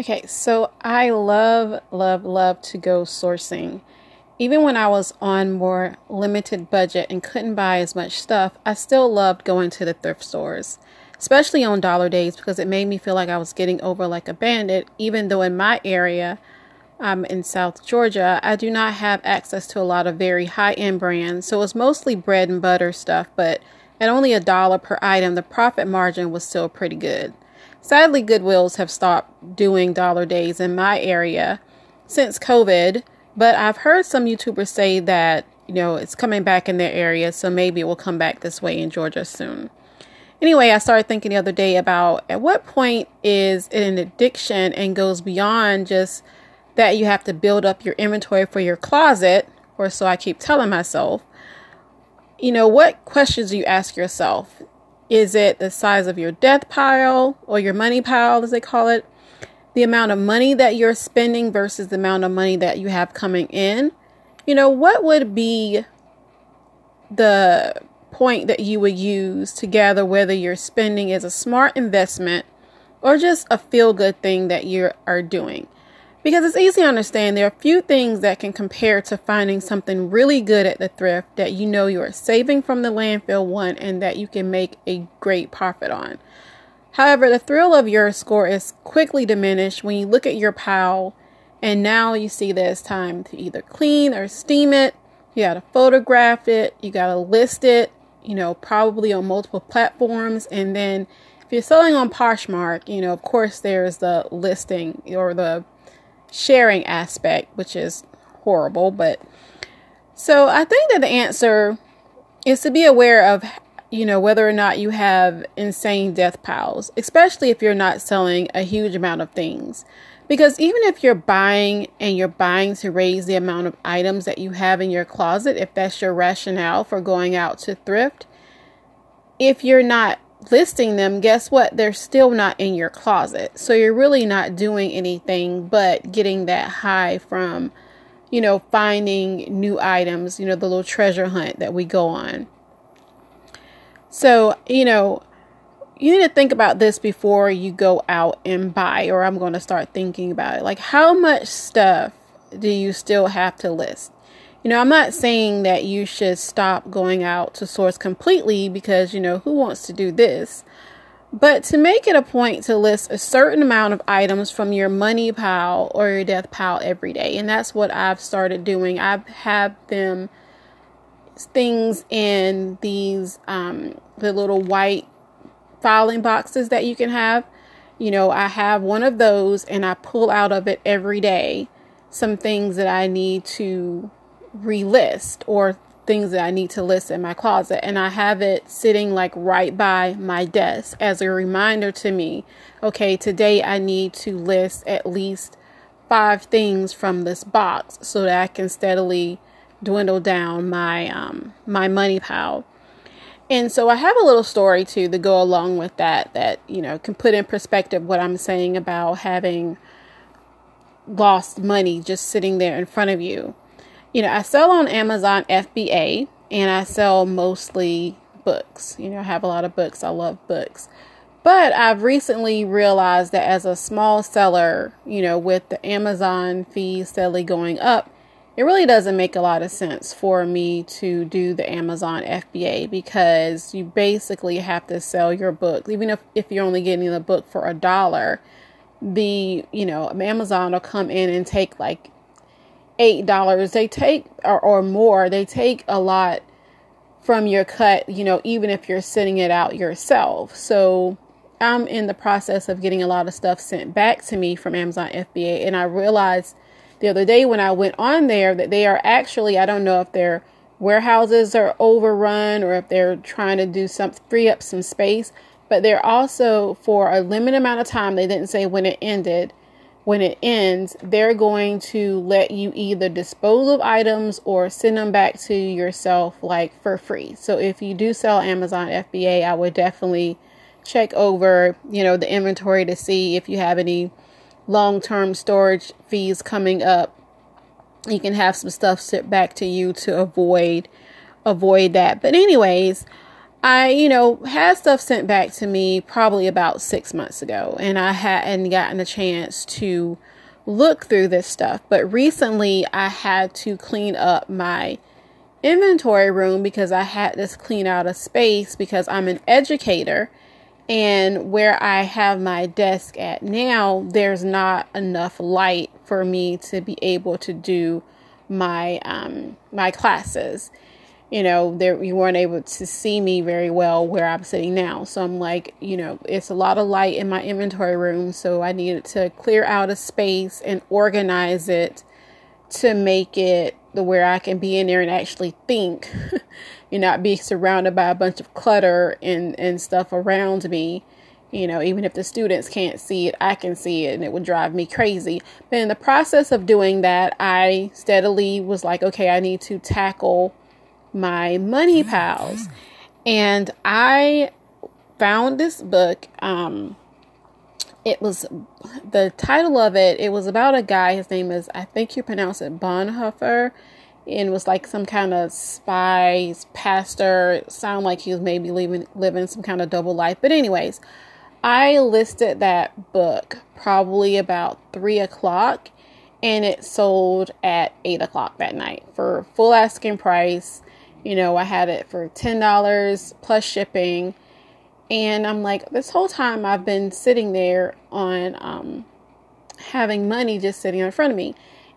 Okay, so I love, love, love to go sourcing. Even when I was on more limited budget and couldn't buy as much stuff, I still loved going to the thrift stores, especially on dollar days because it made me feel like I was getting over like a bandit, even though in my area, I'm in South Georgia, I do not have access to a lot of very high end brands. So it was mostly bread and butter stuff, but at only a dollar per item, the profit margin was still pretty good. Sadly, Goodwills have stopped doing dollar days in my area since COVID, but I've heard some YouTubers say that, you know, it's coming back in their area, so maybe it will come back this way in Georgia soon. Anyway, I started thinking the other day about at what point is it an addiction and goes beyond just that you have to build up your inventory for your closet, or so I keep telling myself. You know, what questions do you ask yourself? Is it the size of your death pile or your money pile, as they call it? The amount of money that you're spending versus the amount of money that you have coming in? You know, what would be the point that you would use to gather whether your spending is a smart investment or just a feel good thing that you are doing? Because it's easy to understand there are few things that can compare to finding something really good at the thrift that you know you are saving from the landfill one and that you can make a great profit on. However, the thrill of your score is quickly diminished when you look at your pile and now you see that it's time to either clean or steam it. You got to photograph it, you got to list it, you know, probably on multiple platforms. And then if you're selling on Poshmark, you know, of course, there's the listing or the sharing aspect, which is horrible. But so I think that the answer is to be aware of, you know, whether or not you have insane death piles, especially if you're not selling a huge amount of things. Because even if you're buying and you're buying to raise the amount of items that you have in your closet, if that's your rationale for going out to thrift, if you're not listing them, guess what? They're still not in your closet. So you're really not doing anything but getting that high from, you know, finding new items, you know, the little treasure hunt that we go on. So, you know, you need to think about this before you go out and buy, or I'm going to start thinking about it. Like, how much stuff do you still have to list? You know, I'm not saying that you should stop going out to source completely because, you know, who wants to do this? But to make it a point to list a certain amount of items from your money pile or your death pile every day. And that's what I've started doing. I've had them things in these um the little white filing boxes that you can have. You know, I have one of those and I pull out of it every day some things that I need to relist or things that I need to list in my closet. And I have it sitting like right by my desk as a reminder to me okay, today I need to list at least five things from this box so that I can steadily dwindle down my um my money pile. And so I have a little story too to go along with that that you know can put in perspective what I'm saying about having lost money just sitting there in front of you you know, I sell on Amazon FBA and I sell mostly books. You know, I have a lot of books. I love books. But I've recently realized that as a small seller, you know, with the Amazon fees steadily going up, it really doesn't make a lot of sense for me to do the Amazon FBA because you basically have to sell your book. Even if, if you're only getting the book for a dollar, the, you know, Amazon will come in and take like eight dollars. They take or, or more they take a lot from your cut you know even if you're sending it out yourself. So i'm in the process of getting a lot of stuff sent back to me from amazon fba and i realized the other day when i went on there that they are actually i don't know if their warehouses are overrun or if they're trying to do some free up some space but they're also for a limited amount of time they didn't say when it ended when it ends, they're going to let you either dispose of items or send them back to yourself like for free. So if you do sell Amazon FBA, I would definitely check over, you know, the inventory to see if you have any long-term storage fees coming up. You can have some stuff sent back to you to avoid avoid that. But anyways, I, you know, had stuff sent back to me probably about six months ago, and I hadn't gotten a chance to look through this stuff. But recently, I had to clean up my inventory room because I had to clean out a space because I'm an educator, and where I have my desk at now, there's not enough light for me to be able to do my um, my classes you know, there you weren't able to see me very well where I'm sitting now. So I'm like, you know, it's a lot of light in my inventory room, so I needed to clear out a space and organize it to make it the where I can be in there and actually think, you not be surrounded by a bunch of clutter and and stuff around me. You know, even if the students can't see it, I can see it and it would drive me crazy. But in the process of doing that, I steadily was like, okay, I need to tackle my money pals. And I found this book. Um, it was the title of it. It was about a guy. His name is I think you pronounce it Bonhoeffer, and was like some kind of spy pastor. It sounded like he was maybe living living some kind of double life. But anyways, I listed that book probably about three o'clock, and it sold at eight o'clock that night for full asking price. You know, I had it for $10 plus shipping. And I'm like, this whole time I've been sitting there on um, having money just sitting in front of me.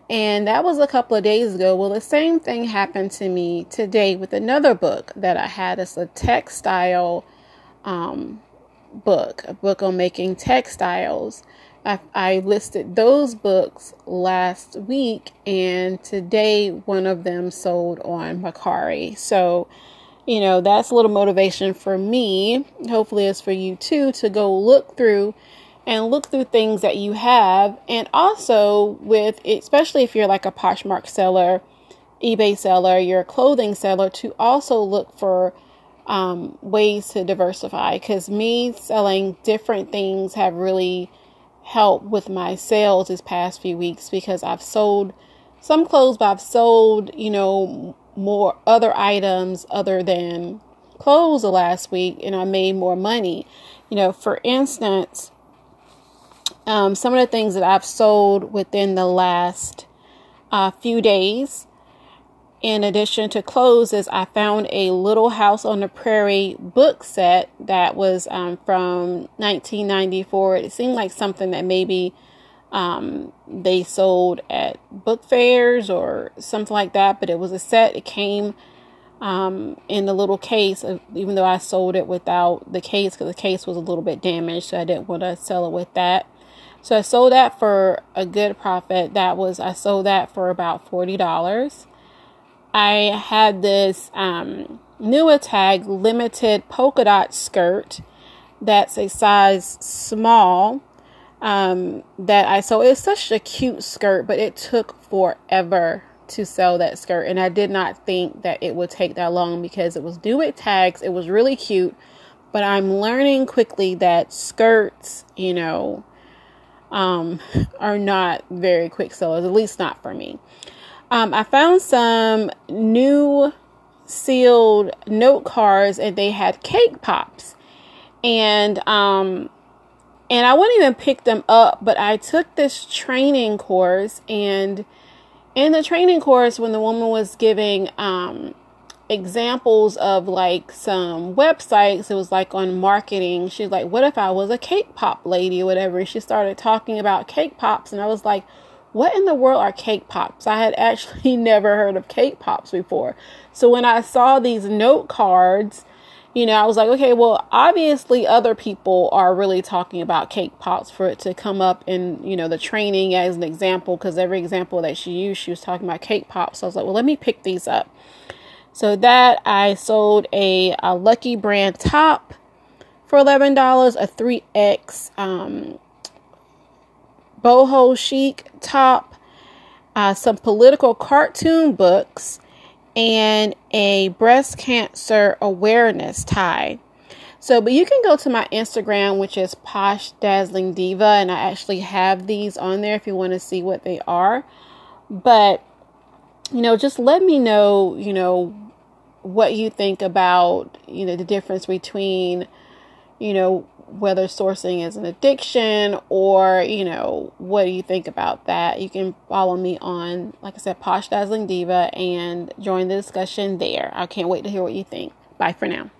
And that was a couple of days ago. Well, the same thing happened to me today with another book that I had. It's a textile um, book, a book on making textiles. I, I listed those books last week, and today one of them sold on Mercari. So, you know, that's a little motivation for me. Hopefully, it's for you too to go look through and look through things that you have, and also with, especially if you're like a Poshmark seller, eBay seller, you're a clothing seller, to also look for um, ways to diversify. Because me selling different things have really help with my sales this past few weeks because I've sold some clothes, but I've sold, you know, more other items other than clothes the last week and I made more money. You know, for instance, um, some of the things that I've sold within the last uh, few days in addition to clothes is I found a Little House on the Prairie book set that was um, from 1994. It seemed like something that maybe um, they sold at book fairs or something like that, but it was a set. It came um, in a little case, even though I sold it without the case because the case was a little bit damaged, so I didn't want to sell it with that. So I sold that for a good profit. That was I sold that for about forty dollars. I had this um, Nuitag limited polka dot skirt that's a size small um, that I so it's such a cute skirt, but it took forever to sell that skirt, and I did not think that it would take that long because it was due with tags. It was really cute, but I'm learning quickly that skirts, you know, um, are not very quick sellers, at least not for me. Um, I found some new sealed note cards and they had cake pops. And um and I wouldn't even pick them up, but I took this training course and in the training course when the woman was giving um examples of like some websites it was like on marketing she's like what if i was a cake pop lady or whatever she started talking about cake pops and i was like what in the world are cake pops? I had actually never heard of cake pops before. So when I saw these note cards, you know, I was like, okay, well, obviously other people are really talking about cake pops for it to come up in, you know, the training as an example, because every example that she used, she was talking about cake pops. So I was like, well, let me pick these up. So that I sold a, a Lucky Brand top for $11, a 3X um, boho chic top, uh, some political cartoon books, and a breast cancer awareness tie. So, but you can go to my Instagram, which is Posh Dazzling Diva, and I actually have these on there if you want to see what they are. But, you know, just let me know, you know, what you think about, you know, the difference between, you know, whether sourcing is an addiction or, you know, what do you think about that? You can follow me on, like I said, Posh Dazzling Diva and join the discussion there. I can't wait to hear what you think. Bye for now.